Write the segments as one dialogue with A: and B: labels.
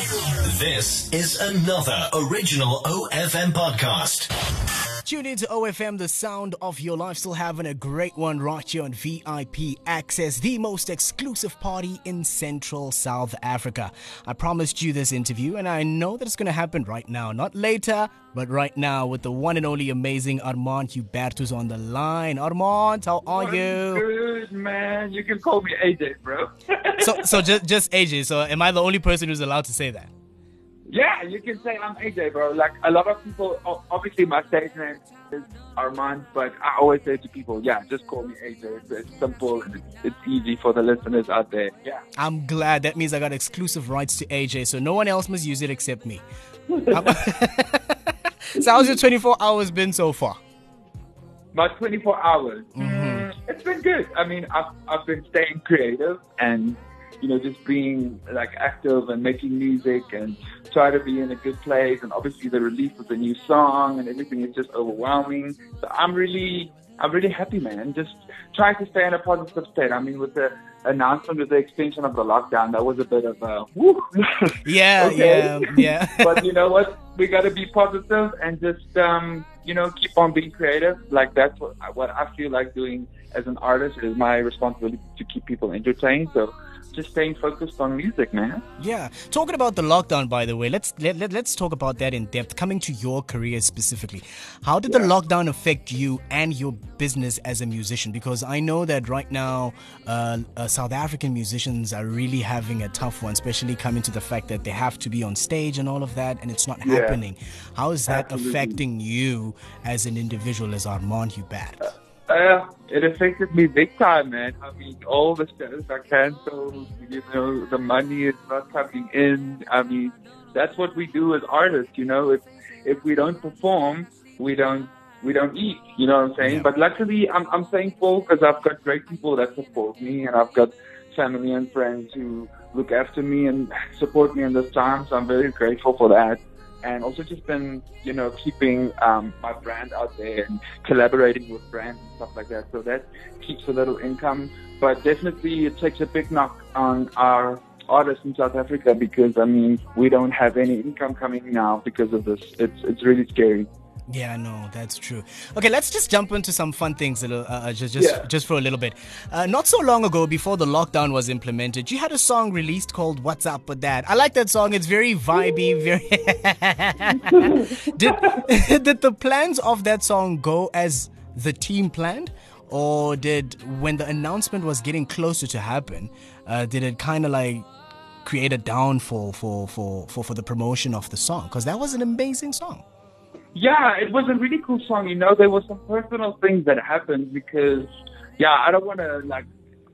A: This is another original OFM podcast.
B: Tune in to OFM, the sound of your life. Still having a great one right here on VIP Access, the most exclusive party in Central South Africa. I promised you this interview, and I know that it's going to happen right now. Not later, but right now with the one and only amazing Armand Hubertus on the line. Armand, how are
C: I'm
B: you?
C: Man. You can call me AJ, bro.
B: So, so just, just AJ. So, am I the only person who's allowed to say that?
C: yeah, you can say I'm AJ, bro. Like a lot of people, obviously my stage name is Armand, but I always say to people, yeah, just call me AJ. It's, it's simple and it's, it's easy for the listeners out there. Yeah.
B: I'm glad. That means I got exclusive rights to AJ, so no one else must use it except me. So, how's your 24 hours been so far?
C: About 24 hours. Mm, it's been good. I mean, I've, I've been staying creative and, you know, just being like active and making music and try to be in a good place. And obviously the release of the new song and everything is just overwhelming. So I'm really, I'm really happy, man. Just trying to stay in a positive state. I mean, with the announcement of the extension of the lockdown, that was a bit of a woo.
B: Yeah,
C: Okay.
B: yeah, yeah.
C: but you know what? We got to be positive and just, um, you know, keep on being creative. Like that's what, what I feel like doing as an artist. It is my responsibility to keep people entertained. So just staying focused on music, man.
B: Yeah. Talking about the lockdown, by the way, let's let, let, let's talk about that in depth. Coming to your career specifically, how did the lockdown affect you and your business as a musician? Because I know that right now, uh, uh, South African musicians are really having a tough one, especially coming to the fact that they have to be on stage and all of that, and it's not
C: Yeah.
B: happening. How is that
C: Absolutely.
B: affecting you as an individual, as Armand Joubert?
C: Uh, it affected me big time, man. I mean, all the shows are canceled. You know, the money is not coming in. I mean, that's what we do as artists. You know, if if we don't perform, we don't we don't eat. You know what I'm saying?
B: Yeah.
C: But luckily, I'm I'm thankful because I've got great people that support me, and I've got family and friends who look after me and support me in this time. So I'm very grateful for that and also just been, you know, keeping um, my brand out there and collaborating with brands and stuff like that. So that keeps a little income, but definitely it takes a big knock on our artists in South Africa because I mean we don't have any income coming now because of this. It's it's really scary.
B: Yeah, no, that's true. Okay, let's just jump into some fun things, a little, uh, uh, just just
C: Yeah.
B: just for a little bit. Uh, not so long ago, before the lockdown was implemented, you had a song released called "What's Up with That." I like that song. It's very vibey. Very. did did the plans of that song go as the team planned, or did when the announcement was getting closer to happen, uh, did it kind of like create a downfall for for for for the promotion of the song? Because that was an amazing song.
C: Yeah, it was a really cool song. You know, there were some personal things that happened because, yeah, I don't want to like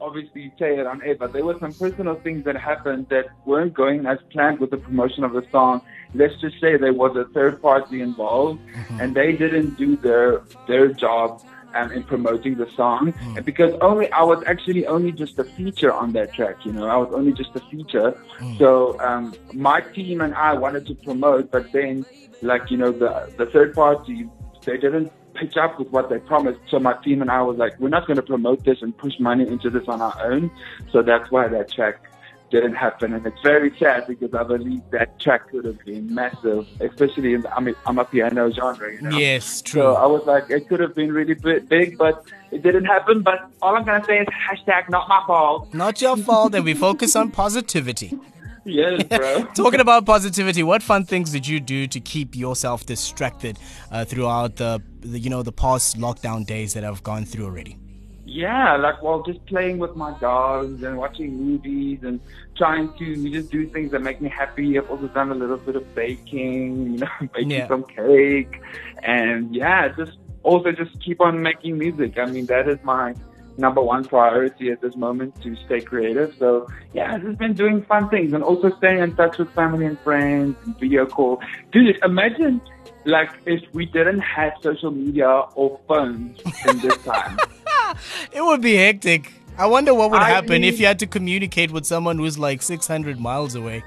C: obviously say it on air, but there were some personal things that happened that weren't going as planned with the promotion of the song. Let's just say there was a third party involved, mm-hmm. and they didn't do their their job. Um, in promoting the song, and because only I was actually only just a feature on that track, you know, I was only just a feature. So um, my team and I wanted to promote, but then like you know the the third party they didn't pitch up with what they promised. So my team and i was like we're not going to promote this and push money into this on our own. So that's why that track didn't happen and it's very sad because i believe that track could have been massive especially in the i'm a, amapiano genre you know
B: Yes, true.
C: so i was like it could have been really big but it didn't happen but all i'm going to say is hashtag not my fault
B: Not your fault, and we focus on positivity.
C: yes bro
B: Talking about positivity, what fun things did you do to keep yourself distracted uh, throughout the, the, you know, the past lockdown days that I've gone through already?
C: Yeah, like well, just playing with my dogs and watching movies and trying to just do things that make me happy. I've also done a little bit of baking, you know, baking
B: Yeah.
C: some cake, and yeah, just also just keep on making music. I mean, that is my number one priority at this moment to stay creative. So yeah, I've just been doing fun things and also staying in touch with family and friends and video call. Dude, imagine like if we didn't have social media or phones in this time.
B: It would be hectic. I wonder what would
C: I
B: happen if you had to communicate with someone who's like 600 miles away.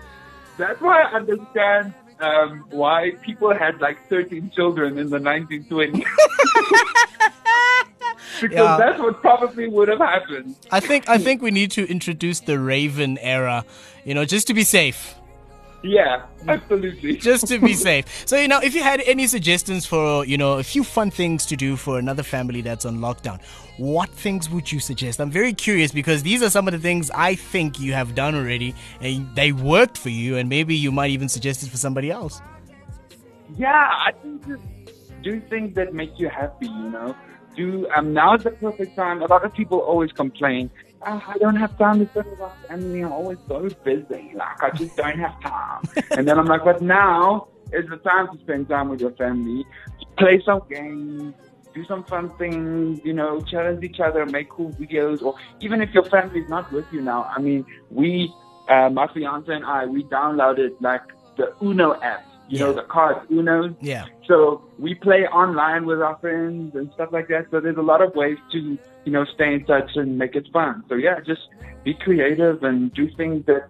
C: That's why I understand um, why people had like 13 children in the 1920s. because
B: Yeah.
C: that's what probably would have happened.
B: I think I think we need to introduce the Raven era, you know, just to be safe.
C: Yeah, absolutely.
B: Just to be safe. So, you know, if you had any suggestions for, you know, a few fun things to do for another family that's on lockdown, what things would you suggest? I'm very curious because these are some of the things I think you have done already and they worked for you, and maybe you might even suggest it for somebody else.
C: Yeah, I think just do things that make you happy, you know. Do um now is the perfect time. A lot of people always complain, I don't have time to spend with my family. I'm always so busy. Like I just don't have time. and then I'm like, but now is the time to spend time with your family. Play some games, do some fun things, you know, challenge each other, make cool videos, or even if your family's not with you now. I mean, we, uh, my fiance and I, we downloaded like the Uno app you yeah. know, the cards, Uno.
B: Yeah.
C: So we play online with our friends and stuff like that. So there's a lot of ways to, you know, stay in touch and make it fun. So yeah, just be creative and do things that,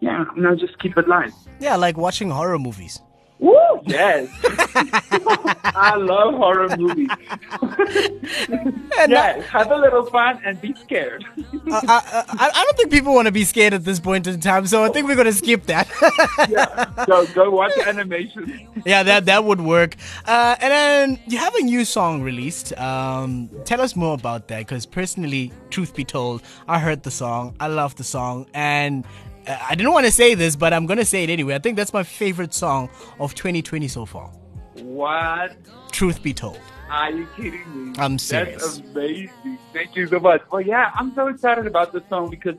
C: yeah, you know, just keep it light.
B: Yeah, like watching horror movies.
C: Woo! Yes. I love horror movies. yes, have a little fun and be scared.
B: uh, I, I, I, don't think people want to be scared at this point in time, so I think we're going to skip that.
C: yeah, go, go watch animation.
B: Yeah, that, that would work. Uh, and then you have a new song released. Um, tell us more about that, because personally, truth be told, I heard the song, I love the song, and I didn't want to say this, but I'm gonna say it anyway. I think that's my favorite song of 2020 so far.
C: What?
B: Truth be told.
C: Are you kidding me?
B: I'm serious.
C: That's amazing. Thank you so much. Well, yeah, I'm so excited about this song because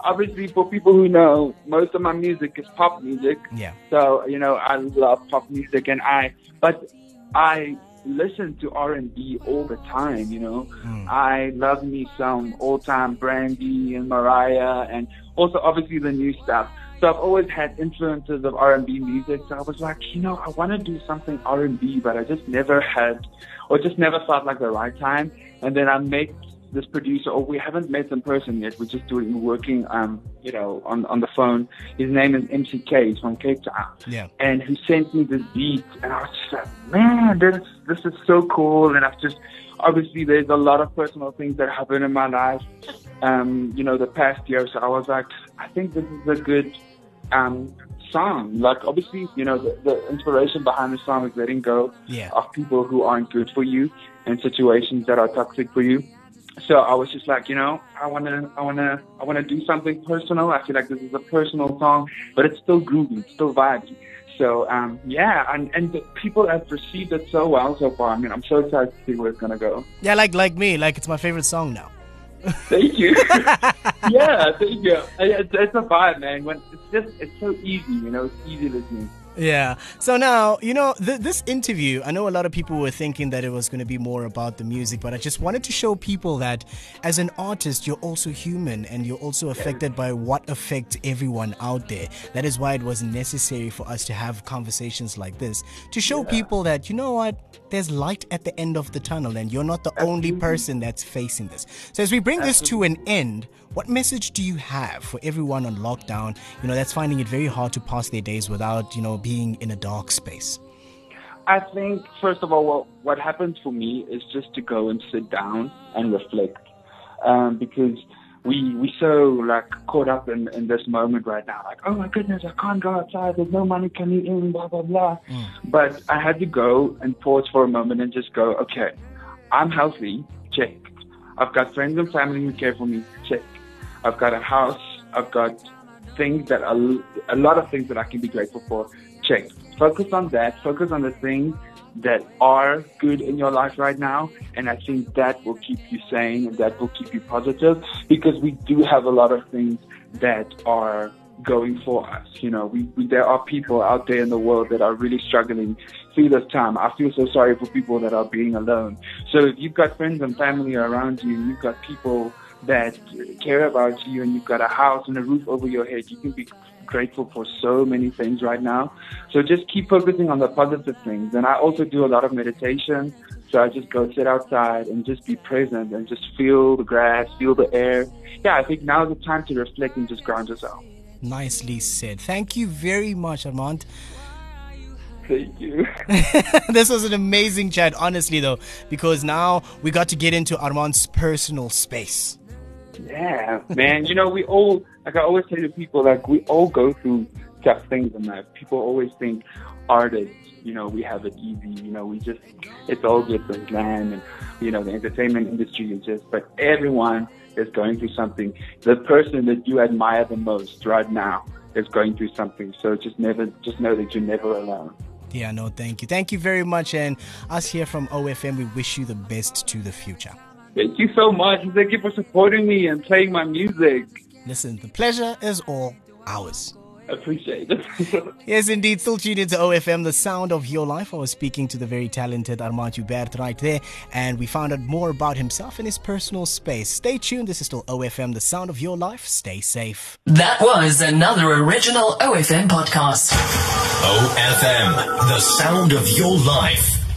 C: obviously for people who know, most of my music is pop music.
B: Yeah.
C: So, you know, I love pop music and I, but I listen to R&B all the time, you know. Mm. I love me some old-time Brandy and Mariah and also obviously the new stuff. So I've always had influences of R&B music. So I was like, you know, I want to do something R&B, but I just never had, or just never felt like the right time. And then I met this producer, or we haven't met in person yet. We're just doing working, um, you know, on on the phone. His name is MCK. He's from Cape Town.
B: Yeah.
C: And he sent me this beat, and I was just like, man, this this is so cool. And I've just obviously there's a lot of personal things that happen in my life, um, you know, the past year. So I was like, I think this is a good um, song. Like obviously, you know, the, the inspiration behind the song is letting go
B: yeah.
C: of people who aren't good for you and situations that are toxic for you. So I was just like, you know, I wanna, I wanna, I wanna do something personal. I feel like this is a personal song, but it's still groovy, it's still vibey. So um, yeah, and and the people have received it so well so far. I mean, I'm so excited to see where it's gonna go.
B: Yeah, like like me, like it's my favorite song now.
C: thank you. yeah, thank you. It's, it's a vibe, man. When it's just it's so easy, you know, it's easy listening.
B: Yeah. So now, you know, th- this interview, I know a lot of people were thinking that it was going to be more about the music, but I just wanted to show people that as an artist, you're also human and you're also affected by what affects everyone out there. That is why it was necessary for us to have conversations like this to show yeah. people that, you know what, there's light at the end of the tunnel and you're not the only person that's facing this. So as we bring this to an end, what message do you have for everyone on lockdown, you know, that's finding it very hard to pass their days without, you know, being in a dark space?
C: I think, first of all, what, what happens for me is just to go and sit down and reflect. Um, because we we so like caught up in, in this moment right now, like, oh my goodness, I can't go outside, there's no money coming in, blah blah blah. Mm. But I had to go and pause for a moment and just go, okay, I'm healthy, check. I've got friends and family who care for me, check. I've got a house. I've got things that are a lot of things that I can be grateful for. Check. Focus on that. Focus on the things that are good in your life right now. And I think that will keep you sane and that will keep you positive because we do have a lot of things that are going for us. You know, we, we, there are people out there in the world that are really struggling through this time. I feel so sorry for people that are being alone. So if you've got friends and family around you, you've got people that care about you and you've got a house and a roof over your head, you can be grateful for so many things right now. So just keep focusing on the positive things. And I also do a lot of meditation. So I just go sit outside and just be present and just feel the grass, feel the air. Yeah, I think now is the time to reflect and just ground yourself.
B: Nicely said. Thank you very much, Armand.
C: Thank you.
B: this was an amazing chat, honestly, though, because now we got to get into Armand's personal space.
C: Yeah, man. you know, we all, like I always say to people, like we all go through tough things in life. People always think artists, you know, we have it easy. You know, we just it's all good for glam and you know the entertainment industry is just. But everyone is going through something. The person that you admire the most right now is going through something. So just never, just know that you're never alone.
B: Yeah, no, thank you. Thank you very much. And us here from OFM, we wish you the best to the future.
C: Thank you so much. Thank you for supporting me and playing my music.
B: Listen, the pleasure is all ours.
C: Appreciate it.
B: yes, indeed. Still tuned into OFM, the sound of your life. I was speaking to the very talented Armand Joubert right there, and we found out more about himself and his personal space. Stay tuned. This is still OFM, the sound of your life. Stay safe.
A: That was another original OFM podcast. OFM, the sound of your life.